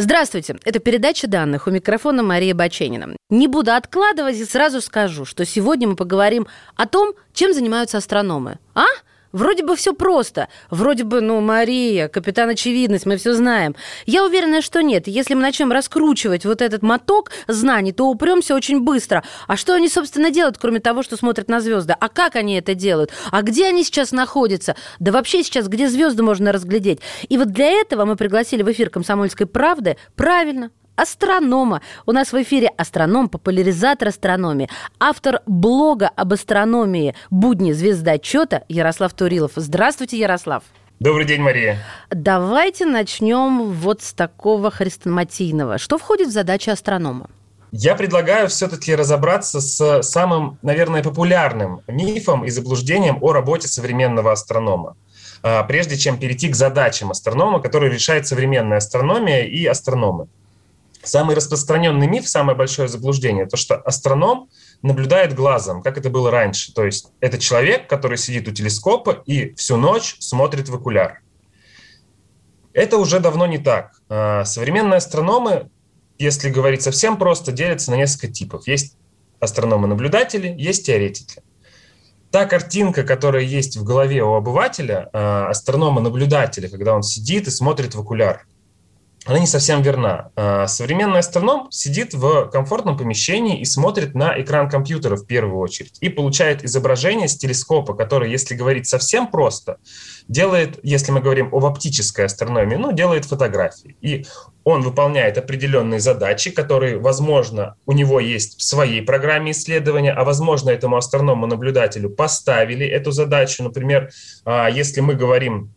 Здравствуйте, это передача данных. У микрофона Мария Баченина. Не буду откладывать и сразу скажу, что сегодня мы поговорим о том, чем занимаются астрономы. А? Вроде бы все просто. Вроде бы, ну, Мария, капитан очевидность, мы все знаем. Я уверена, что нет. Если мы начнем раскручивать вот этот моток знаний, то упремся очень быстро. А что они, собственно, делают, кроме того, что смотрят на звезды? А как они это делают? А где они сейчас находятся? Да вообще сейчас где звезды можно разглядеть? И вот для этого мы пригласили в эфир «Комсомольской правды» правильно, астронома. У нас в эфире астроном, популяризатор астрономии, автор блога об астрономии «Будни звездочета» Ярослав Турилов. Здравствуйте, Ярослав. Добрый день, Мария. Давайте начнем вот с такого хрестоматийного. Что входит в задачи астронома? Я предлагаю все-таки разобраться с самым, наверное, популярным мифом и заблуждением о работе современного астронома а, прежде чем перейти к задачам астронома, которые решает современная астрономия и астрономы. Самый распространенный миф, самое большое заблуждение, то, что астроном наблюдает глазом, как это было раньше. То есть это человек, который сидит у телескопа и всю ночь смотрит в окуляр. Это уже давно не так. А, современные астрономы, если говорить совсем просто, делятся на несколько типов. Есть астрономы-наблюдатели, есть теоретики. Та картинка, которая есть в голове у обывателя, а, астронома-наблюдателя, когда он сидит и смотрит в окуляр – она не совсем верна. А, современный астроном сидит в комфортном помещении и смотрит на экран компьютера в первую очередь и получает изображение с телескопа, который, если говорить совсем просто, делает, если мы говорим об оптической астрономии, ну, делает фотографии. И он выполняет определенные задачи, которые, возможно, у него есть в своей программе исследования, а возможно, этому астроному-наблюдателю поставили эту задачу. Например, а, если мы говорим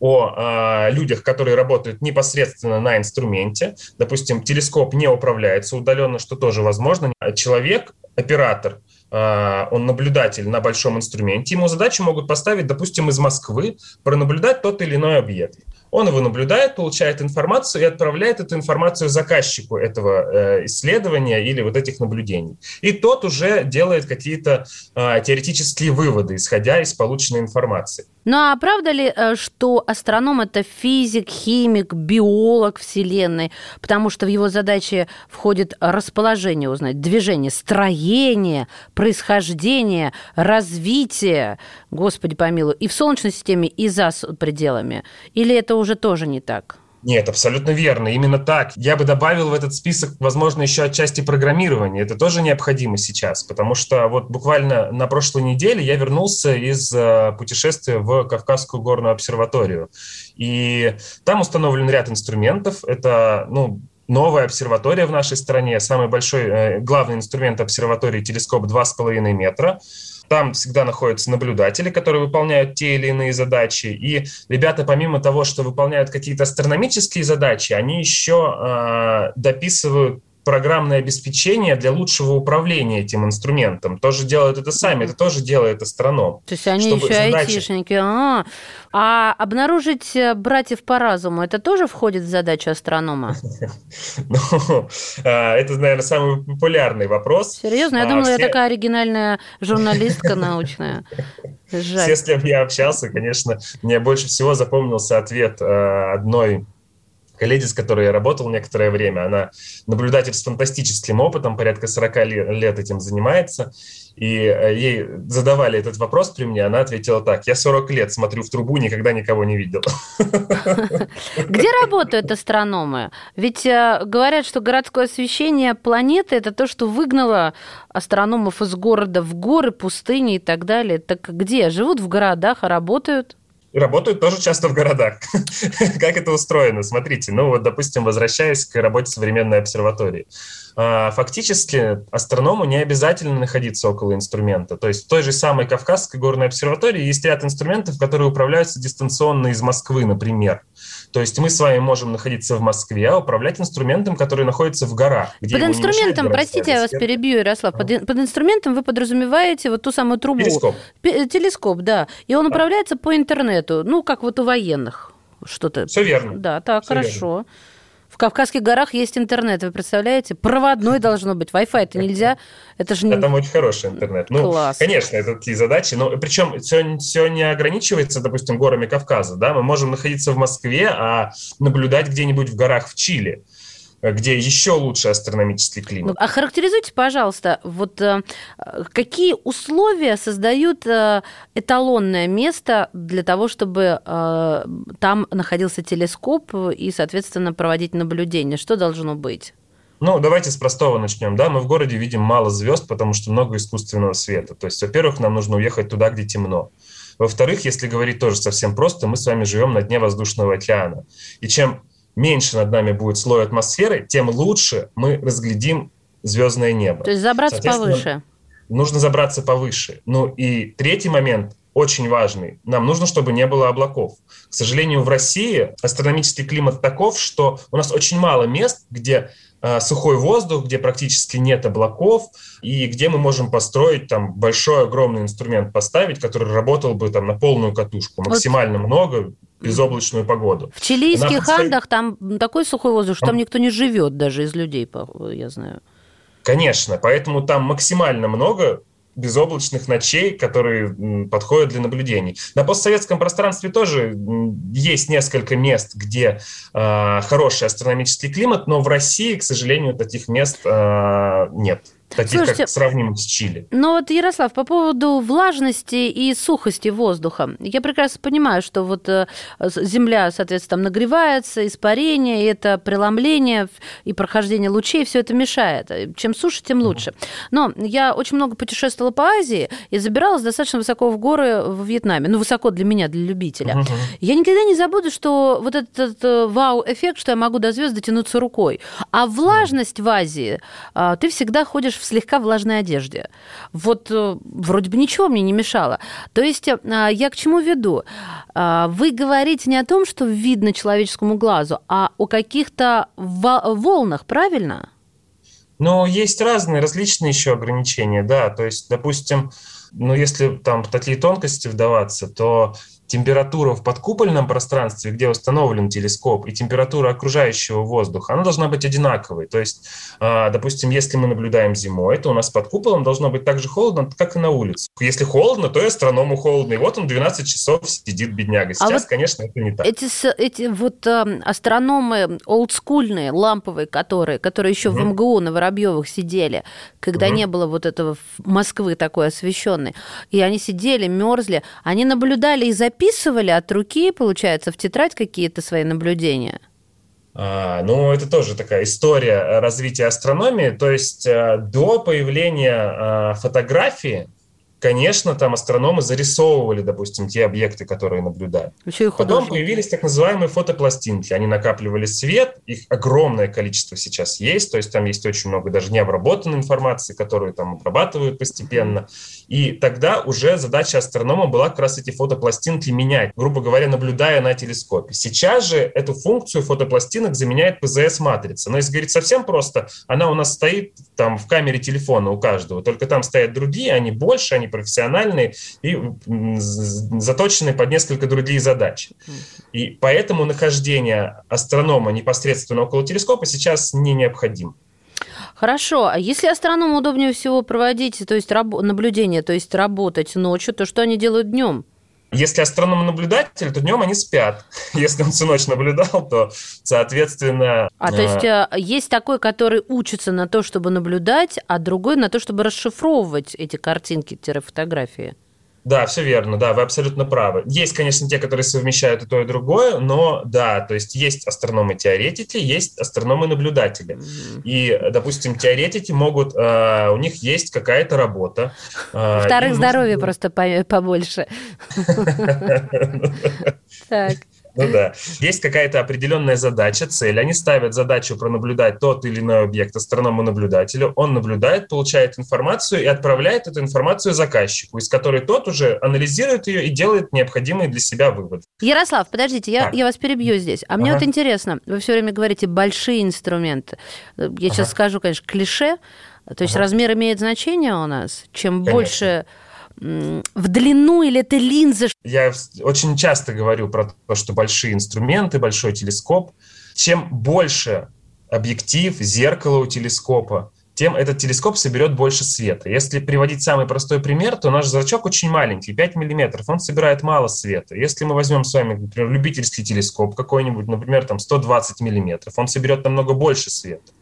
о э, людях, которые работают непосредственно на инструменте. Допустим, телескоп не управляется удаленно, что тоже возможно. Человек, оператор, э, он наблюдатель на большом инструменте, ему задачи могут поставить, допустим, из Москвы пронаблюдать тот или иной объект. Он его наблюдает, получает информацию и отправляет эту информацию заказчику этого э, исследования или вот этих наблюдений. И тот уже делает какие-то э, теоретические выводы, исходя из полученной информации. Ну а правда ли, э, что астроном это физик, химик, биолог Вселенной? Потому что в его задачи входит расположение узнать, движение, строение, происхождение, развитие, господи помилуй, и в Солнечной системе, и за пределами. Или это уже тоже не так? Нет, абсолютно верно. Именно так. Я бы добавил в этот список, возможно, еще отчасти программирования. Это тоже необходимо сейчас, потому что вот буквально на прошлой неделе я вернулся из э, путешествия в Кавказскую горную обсерваторию. И там установлен ряд инструментов. Это, ну, новая обсерватория в нашей стране, самый большой, э, главный инструмент обсерватории телескоп 2,5 метра. Там всегда находятся наблюдатели, которые выполняют те или иные задачи. И ребята, помимо того, что выполняют какие-то астрономические задачи, они еще э, дописывают программное обеспечение для лучшего управления этим инструментом. Тоже делают это сами, это тоже делает астроном. То есть они еще айтишники. А, а обнаружить э, братьев по разуму, это тоже входит в задачу астронома? Ну, а, это, наверное, самый популярный вопрос. Серьезно? Я а, думала, я такая оригинальная журналистка научная. Жаль. Все, с кем я общался, конечно, мне больше всего запомнился ответ э, одной коллеге, с которой я работал некоторое время, она наблюдатель с фантастическим опытом, порядка 40 лет этим занимается, и э, ей задавали этот вопрос при мне, она ответила так, я 40 лет смотрю в трубу, никогда никого не видел. Где работают астрономы? Ведь э, говорят, что городское освещение планеты – это то, что выгнало астрономов из города в горы, пустыни и так далее. Так где? Живут в городах, а работают? Работают тоже часто в городах. как это устроено? Смотрите, ну вот, допустим, возвращаясь к работе современной обсерватории. А, фактически астроному не обязательно находиться около инструмента. То есть в той же самой Кавказской горной обсерватории есть ряд инструментов, которые управляются дистанционно из Москвы, например. То есть мы с вами можем находиться в Москве, а управлять инструментом, который находится в горах. Под инструментом, простите, я вас перебью, Ярослав, под, под инструментом вы подразумеваете вот ту самую трубу. Телескоп. Телескоп, да. И он управляется по интернету, ну, как вот у военных что-то. Все верно. Да, так, Все хорошо. верно. В Кавказских горах есть интернет, вы представляете? Проводной должно быть, Wi-Fi это нельзя. Это же Да, там очень хороший интернет. Ну, Класс. конечно, это такие задачи. Но причем все, все не ограничивается, допустим, горами Кавказа. Да? Мы можем находиться в Москве, а наблюдать где-нибудь в горах в Чили где еще лучше астрономический климат. Ну, а характеризуйте, пожалуйста, вот э, какие условия создают э, эталонное место для того, чтобы э, там находился телескоп и, соответственно, проводить наблюдения? Что должно быть? Ну, давайте с простого начнем. Да, мы в городе видим мало звезд, потому что много искусственного света. То есть, во-первых, нам нужно уехать туда, где темно. Во-вторых, если говорить тоже совсем просто, мы с вами живем на дне воздушного океана. И чем меньше над нами будет слой атмосферы, тем лучше мы разглядим звездное небо. То есть забраться повыше. Нужно забраться повыше. Ну и третий момент очень важный. Нам нужно, чтобы не было облаков. К сожалению, в России астрономический климат таков, что у нас очень мало мест, где сухой воздух, где практически нет облаков, и где мы можем построить там большой, огромный инструмент поставить, который работал бы там на полную катушку, максимально вот. много, безоблачную погоду. В чилийских Она... Андах там такой сухой воздух, что там никто не живет даже из людей, я знаю. Конечно, поэтому там максимально много безоблачных ночей, которые подходят для наблюдений. На постсоветском пространстве тоже есть несколько мест, где э, хороший астрономический климат, но в России, к сожалению, таких мест э, нет таких Слушайте, как сравнимых с Чили. Ну вот, Ярослав, по поводу влажности и сухости воздуха. Я прекрасно понимаю, что вот э, Земля, соответственно, там нагревается, испарение, и это преломление и прохождение лучей, все это мешает. Чем суше, тем лучше. Но я очень много путешествовала по Азии и забиралась достаточно высоко в горы в Вьетнаме. Ну, высоко для меня, для любителя. Я никогда не забуду, что вот этот э, вау-эффект, что я могу до звезд дотянуться рукой. А влажность в Азии, а, ты всегда ходишь в слегка влажной одежде. Вот э, вроде бы ничего мне не мешало. То есть э, я к чему веду? А, вы говорите не о том, что видно человеческому глазу, а о каких-то волнах, правильно? Но есть разные, различные еще ограничения, да. То есть, допустим, ну, если там в такие тонкости вдаваться, то температура в подкупольном пространстве, где установлен телескоп, и температура окружающего воздуха, она должна быть одинаковой. То есть, а, допустим, если мы наблюдаем зимой, то у нас под куполом должно быть так же холодно, как и на улице. Если холодно, то и астроному холодно. И вот он 12 часов сидит, бедняга. А Сейчас, а вот конечно, это не так. Эти, эти вот э, астрономы олдскульные, ламповые, которые, которые еще угу. в МГУ на Воробьевых сидели, когда угу. не было вот этого Москвы такой освещенной, и они сидели, мерзли, они наблюдали и записывали записывали от руки, получается, в тетрадь какие-то свои наблюдения? А, ну, это тоже такая история развития астрономии. То есть э, до появления э, фотографии конечно, там астрономы зарисовывали, допустим, те объекты, которые наблюдают. Еще и Потом появились так называемые фотопластинки. Они накапливали свет, их огромное количество сейчас есть, то есть там есть очень много даже необработанной информации, которую там обрабатывают постепенно. И тогда уже задача астронома была как раз эти фотопластинки менять, грубо говоря, наблюдая на телескопе. Сейчас же эту функцию фотопластинок заменяет ПЗС-матрица. Но если говорить совсем просто, она у нас стоит там в камере телефона у каждого, только там стоят другие, они больше, они профессиональные и заточены под несколько другие задачи. И поэтому нахождение астронома непосредственно около телескопа сейчас не необходимо. Хорошо, а если астроному удобнее всего проводить, то есть раб- наблюдение, то есть работать ночью, то что они делают днем? Если астроном-наблюдатель, то днем они спят. Если он всю ночь наблюдал, то, соответственно... А то есть э, есть такой, который учится на то, чтобы наблюдать, а другой на то, чтобы расшифровывать эти картинки-фотографии? Да, все верно, да, вы абсолютно правы. Есть, конечно, те, которые совмещают и то, и другое, но да, то есть есть астрономы-теоретики, есть астрономы-наблюдатели. Mm-hmm. И, допустим, теоретики могут, э, у них есть какая-то работа. Э, Вторых здоровья просто побольше. Так. Ну да. Есть какая-то определенная задача, цель. Они ставят задачу пронаблюдать тот или иной объект астроному-наблюдателю. Он наблюдает, получает информацию и отправляет эту информацию заказчику, из которой тот уже анализирует ее и делает необходимые для себя выводы. Ярослав, подождите, я, я вас перебью здесь. А мне ага. вот интересно, вы все время говорите большие инструменты. Я ага. сейчас скажу, конечно, клише. То есть ага. размер имеет значение у нас. Чем конечно. больше в длину или это линза? Я очень часто говорю про то, что большие инструменты, большой телескоп, чем больше объектив, зеркало у телескопа, тем этот телескоп соберет больше света. Если приводить самый простой пример, то наш зрачок очень маленький, 5 миллиметров, он собирает мало света. Если мы возьмем с вами, например, любительский телескоп какой-нибудь, например, там 120 миллиметров, он соберет намного больше света.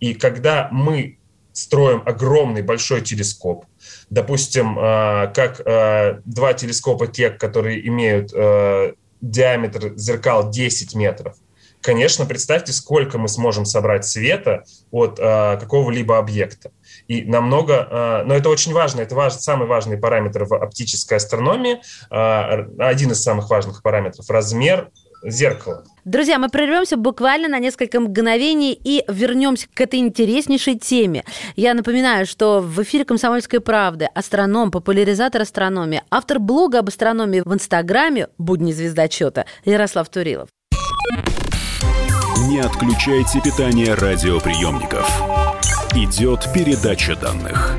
И когда мы строим огромный большой телескоп, допустим, э, как э, два телескопа Кек, которые имеют э, диаметр зеркал 10 метров, конечно, представьте, сколько мы сможем собрать света от какого-либо объекта. И намного, но это очень важно, это важ, самый важный параметр в оптической астрономии, один из самых важных параметров – размер зеркало. Друзья, мы прервемся буквально на несколько мгновений и вернемся к этой интереснейшей теме. Я напоминаю, что в эфире «Комсомольской правды» астроном, популяризатор астрономии, автор блога об астрономии в Инстаграме «Будни звездочета» Ярослав Турилов. Не отключайте питание радиоприемников. Идет передача данных.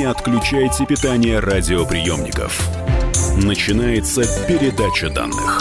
Не отключайте питание радиоприемников. Начинается передача данных.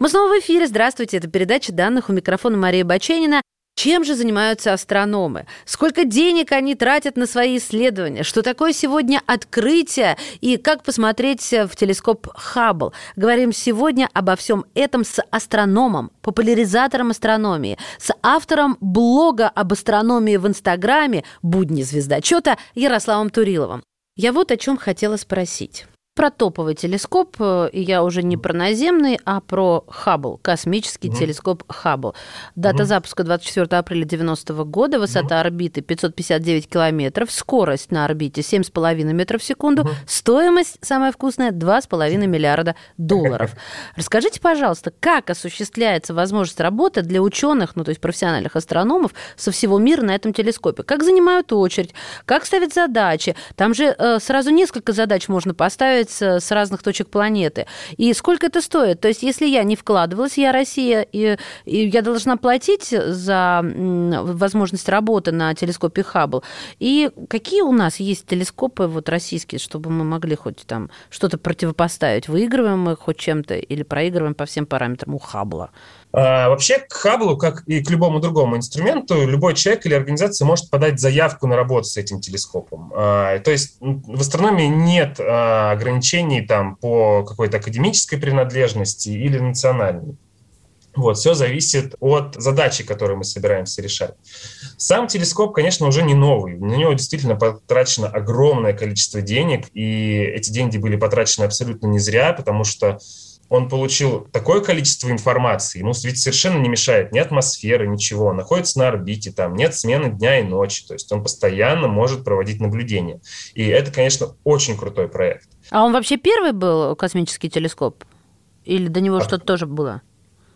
Мы снова в эфире. Здравствуйте. Это передача данных у микрофона Мария Баченина. Чем же занимаются астрономы? Сколько денег они тратят на свои исследования? Что такое сегодня открытие? И как посмотреть в телескоп Хаббл? Говорим сегодня обо всем этом с астрономом, популяризатором астрономии, с автором блога об астрономии в Инстаграме «Будни звездочета» Ярославом Туриловым. Я вот о чем хотела спросить про топовый телескоп, э, и я уже не про наземный, а про Хаббл, космический mm-hmm. телескоп Хаббл. Дата mm-hmm. запуска 24 апреля 90 года, высота mm-hmm. орбиты 559 километров, скорость на орбите 7,5 метров в секунду, mm-hmm. стоимость, самая вкусная, 2,5 миллиарда долларов. Расскажите, пожалуйста, как осуществляется возможность работы для ученых, ну то есть профессиональных астрономов со всего мира на этом телескопе? Как занимают очередь? Как ставят задачи? Там же э, сразу несколько задач можно поставить получается с разных точек планеты. И сколько это стоит? То есть, если я не вкладывалась, я Россия, и, и я должна платить за возможность работы на телескопе Хаббл. И какие у нас есть телескопы вот российские, чтобы мы могли хоть там что-то противопоставить? Выигрываем мы хоть чем-то или проигрываем по всем параметрам у Хаббла? А, вообще к Хабблу, как и к любому другому инструменту, любой человек или организация может подать заявку на работу с этим телескопом. А, то есть в астрономии нет а, ограничений там, по какой-то академической принадлежности или национальной. Вот, все зависит от задачи, которую мы собираемся решать. Сам телескоп, конечно, уже не новый. На него действительно потрачено огромное количество денег, и эти деньги были потрачены абсолютно не зря, потому что он получил такое количество информации, ему ведь совершенно не мешает ни атмосфера, ничего, он находится на орбите, там нет смены дня и ночи, то есть он постоянно может проводить наблюдения. И это, конечно, очень крутой проект. А он вообще первый был космический телескоп? Или до него а... что-то тоже было?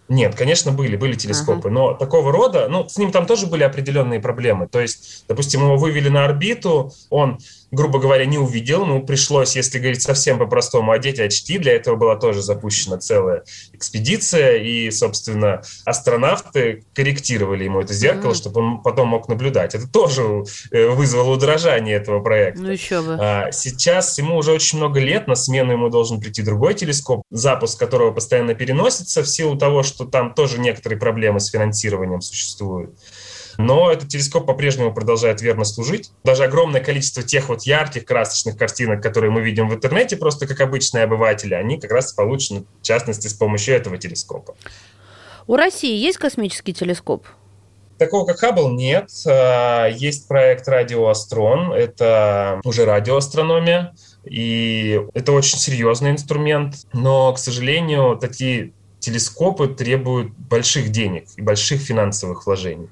Нет, конечно, были, были телескопы, ага. но такого рода, ну, с ним там тоже были определенные проблемы. То есть, допустим, его вывели на орбиту, он грубо говоря, не увидел. Ему пришлось, если говорить совсем по-простому, одеть очки. Для этого была тоже запущена целая экспедиция. И, собственно, астронавты корректировали ему это зеркало, mm-hmm. чтобы он потом мог наблюдать. Это тоже э, вызвало удорожание этого проекта. Ну еще бы. А, сейчас ему уже очень много лет. На смену ему должен прийти другой телескоп, запуск которого постоянно переносится в силу того, что там тоже некоторые проблемы с финансированием существуют. Но этот телескоп по-прежнему продолжает верно служить. Даже огромное количество тех вот ярких красочных картинок, которые мы видим в интернете, просто как обычные обыватели, они как раз получены, в частности, с помощью этого телескопа. У России есть космический телескоп? Такого, как Хаббл, нет. А, есть проект «Радиоастрон». Это уже радиоастрономия. И это очень серьезный инструмент. Но, к сожалению, такие телескопы требуют больших денег и больших финансовых вложений.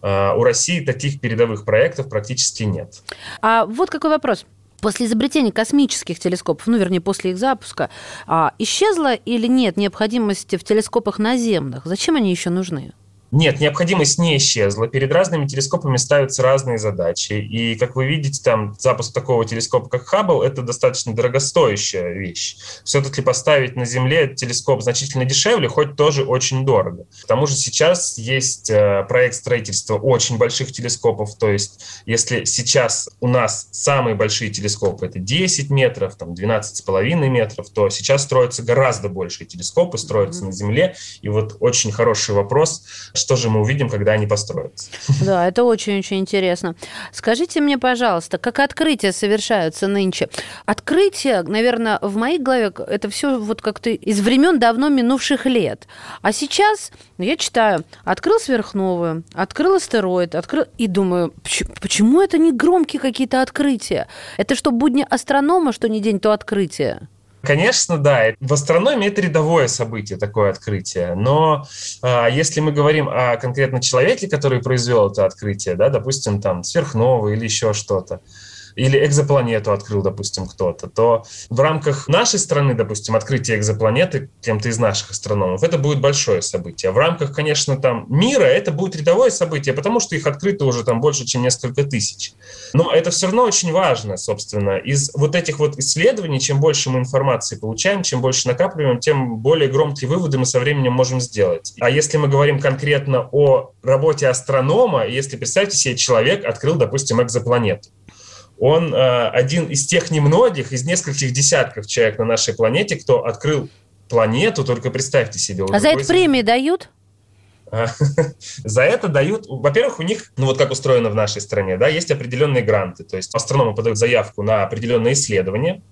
А, у России таких передовых проектов практически нет. А вот какой вопрос. После изобретения космических телескопов, ну, вернее, после их запуска, а, исчезла или нет необходимости в телескопах наземных? Зачем они еще нужны? Нет, необходимость не исчезла. Перед разными телескопами ставятся разные задачи. И, как вы видите, там запуск такого телескопа, как Хаббл, это достаточно дорогостоящая вещь. Все-таки поставить на Земле телескоп значительно дешевле, хоть тоже очень дорого. К тому же сейчас есть э, проект строительства очень больших телескопов. То есть, если сейчас у нас самые большие телескопы это 10 метров, там 12,5 метров, то сейчас строятся гораздо большие телескопы, строятся mm-hmm. на Земле. И вот очень хороший вопрос, что же мы увидим, когда они построятся. Да, это очень-очень интересно. Скажите мне, пожалуйста, как открытия совершаются нынче? Открытие, наверное, в моей голове это все вот как-то из времен давно минувших лет. А сейчас ну, я читаю, открыл сверхновую, открыл астероид, открыл... И думаю, почему это не громкие какие-то открытия? Это что, будни астронома, что не день, то открытие? Конечно, да. В астрономии это рядовое событие, такое открытие. Но а, если мы говорим о конкретно человеке, который произвел это открытие, да, допустим, там сверхновая или еще что-то, или экзопланету открыл, допустим, кто-то, то в рамках нашей страны, допустим, открытие экзопланеты кем-то из наших астрономов, это будет большое событие. В рамках, конечно, там мира это будет рядовое событие, потому что их открыто уже там больше, чем несколько тысяч. Но это все равно очень важно, собственно. Из вот этих вот исследований, чем больше мы информации получаем, чем больше накапливаем, тем более громкие выводы мы со временем можем сделать. А если мы говорим конкретно о работе астронома, если представьте себе, человек открыл, допустим, экзопланету он э, один из тех немногих, из нескольких десятков человек на нашей планете, кто открыл планету, только представьте себе. А за это премии дают? За это дают, во-первых, у них, ну вот как устроено в нашей стране, да, есть определенные гранты, то есть астрономы подают заявку на определенные исследования,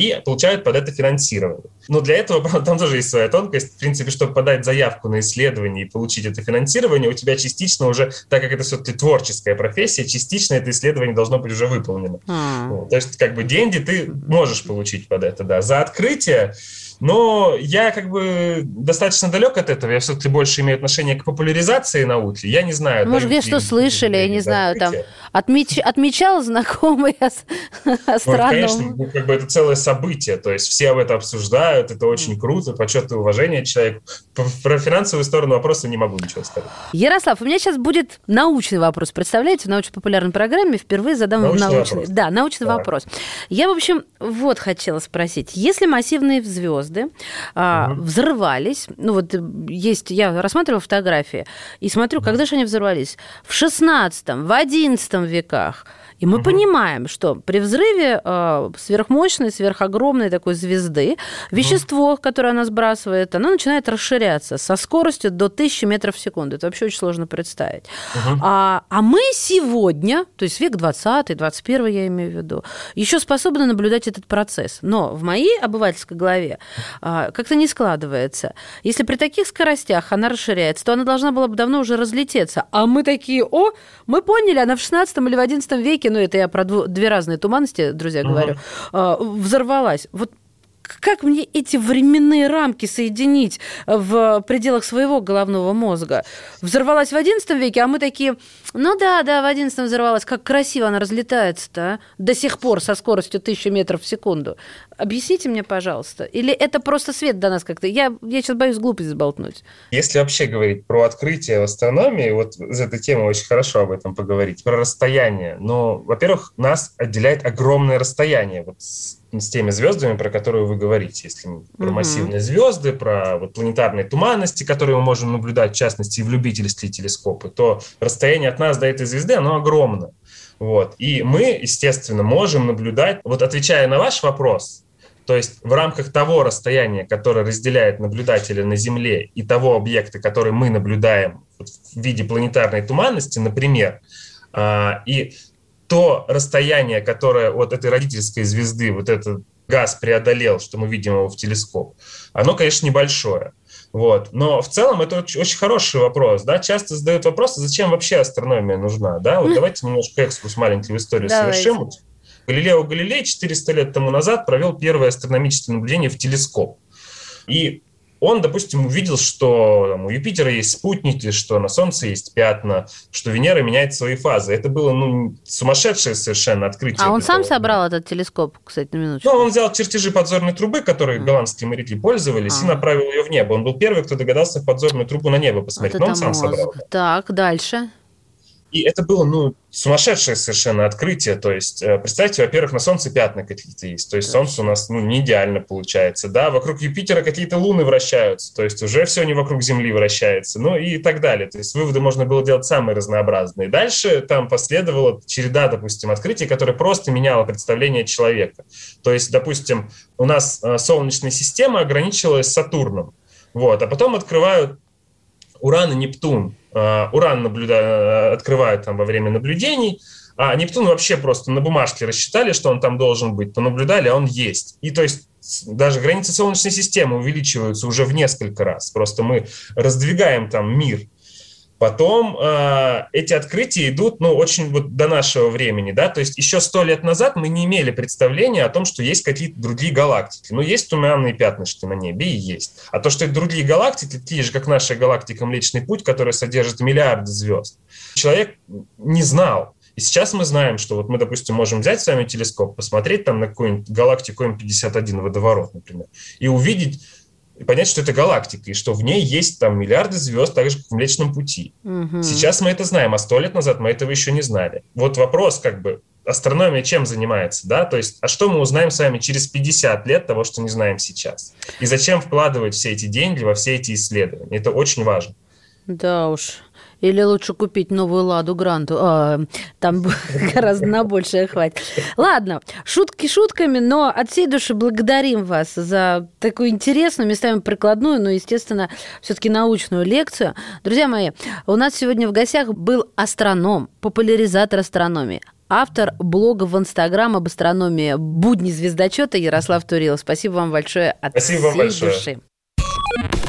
и получают под это финансирование. Но для этого, правда, там тоже есть своя тонкость. В принципе, чтобы подать заявку на исследование и получить это финансирование, у тебя частично уже, так как это все-таки творческая профессия, частично это исследование должно быть уже выполнено. Mm. Вот, то есть, как бы деньги ты можешь получить под это, да. За открытие но я как бы достаточно далек от этого. Я все-таки больше имею отношение к популяризации науки. Я не знаю. Может, где что слышали, я не знаю, там отмеч, отмечал знакомый астроном. конечно, ну, как бы это целое событие. То есть все об этом обсуждают, это очень круто, почет и уважение человеку. Про финансовую сторону вопроса не могу ничего сказать. Ярослав, у меня сейчас будет научный вопрос. Представляете, в научно-популярной программе впервые задам научный, научный вопрос. Да, научный да. вопрос. Я, в общем, вот хотела спросить. Если массивные звезды звезды а, угу. взрывались. Ну вот есть, я рассматривала фотографии и смотрю, когда же они взорвались? В 16 в 11 веках. И мы угу. понимаем, что при взрыве э, сверхмощной, сверхогромной такой звезды вещество, угу. которое она сбрасывает, оно начинает расширяться со скоростью до 1000 метров в секунду. Это вообще очень сложно представить. Угу. А, а мы сегодня, то есть век 20 21 я имею в виду, еще способны наблюдать этот процесс. Но в моей обывательской голове э, как-то не складывается. Если при таких скоростях она расширяется, то она должна была бы давно уже разлететься. А мы такие, о, мы поняли, она в 16 или в 11 веке ну это я про две разные туманности, друзья, говорю, uh-huh. взорвалась. Вот как мне эти временные рамки соединить в пределах своего головного мозга? Взорвалась в XI веке, а мы такие, ну да, да, в XI взорвалась. Как красиво она разлетается-то, а? До сих пор со скоростью 1000 метров в секунду. Объясните мне, пожалуйста. Или это просто свет до нас как-то? Я, я сейчас боюсь глупость сболтнуть. Если вообще говорить про открытие в астрономии, вот за этой темой очень хорошо об этом поговорить, про расстояние. Но, во-первых, нас отделяет огромное расстояние. Вот с теми звездами, про которые вы говорите, если про угу. массивные звезды, про вот планетарные туманности, которые мы можем наблюдать, в частности, и в любительские телескопы, то расстояние от нас до этой звезды, оно огромно. Вот. И мы, естественно, можем наблюдать, вот отвечая на ваш вопрос, То есть в рамках того расстояния, которое разделяет наблюдателя на Земле и того объекта, который мы наблюдаем в виде планетарной туманности, например, а, и то расстояние, которое от этой родительской звезды, вот этот газ преодолел, что мы видим его в телескоп, оно, конечно, небольшое. Вот. Но в целом это очень, очень хороший вопрос. Да? Часто задают вопрос, зачем вообще астрономия нужна? Да? Вот давайте немножко экскурс маленький в историю давайте. совершим. Галилео Галилей 400 лет тому назад провел первое астрономическое наблюдение в телескоп. И он, допустим, увидел, что там, у Юпитера есть спутники, что на Солнце есть пятна, что Венера меняет свои фазы. Это было ну, сумасшедшее совершенно открытие. А он сам собрал этот телескоп, кстати, на минуточку? Ну, он взял чертежи подзорной трубы, которые а. голландские моряки пользовались, а. и направил ее в небо. Он был первый, кто догадался подзорную трубу на небо посмотреть. Вот Но он сам мозг. собрал. Так, дальше. И это было, ну, сумасшедшее совершенно открытие. То есть, э, представьте, во-первых, на Солнце пятна какие-то есть. То есть, Солнце у нас, ну, не идеально получается. Да, вокруг Юпитера какие-то луны вращаются. То есть, уже все не вокруг Земли вращается. Ну, и так далее. То есть, выводы можно было делать самые разнообразные. Дальше там последовала череда, допустим, открытий, которые просто меняла представление человека. То есть, допустим, у нас э, Солнечная система ограничивалась Сатурном. Вот, а потом открывают Уран и Нептун. А, Уран наблюда... открывают там во время наблюдений, а Нептун вообще просто на бумажке рассчитали, что он там должен быть, понаблюдали, а он есть. И то есть даже границы Солнечной системы увеличиваются уже в несколько раз. Просто мы раздвигаем там мир – Потом э, эти открытия идут, ну, очень вот до нашего времени, да, то есть еще сто лет назад мы не имели представления о том, что есть какие-то другие галактики. Ну, есть туманные пятнышки на небе, и есть. А то, что это другие галактики, такие же, как наша галактика Млечный Путь, которая содержит миллиарды звезд, человек не знал. И сейчас мы знаем, что вот мы, допустим, можем взять с вами телескоп, посмотреть там на какую-нибудь галактику М51 водоворот, например, и увидеть и понять, что это галактика, и что в ней есть там миллиарды звезд, так же, как в Млечном Пути. Угу. Сейчас мы это знаем, а сто лет назад мы этого еще не знали. Вот вопрос, как бы, астрономия чем занимается, да? То есть, а что мы узнаем с вами через 50 лет того, что не знаем сейчас? И зачем вкладывать все эти деньги во все эти исследования? Это очень важно. Да уж. Или лучше купить новую «Ладу Гранту». А, там гораздо на большее хватит. Ладно, шутки шутками, но от всей души благодарим вас за такую интересную, местами прикладную, но, естественно, все-таки научную лекцию. Друзья мои, у нас сегодня в гостях был астроном, популяризатор астрономии, автор блога в Инстаграм об астрономии «Будни звездочета» Ярослав Турилов. Спасибо вам большое от Спасибо всей вам большое. души.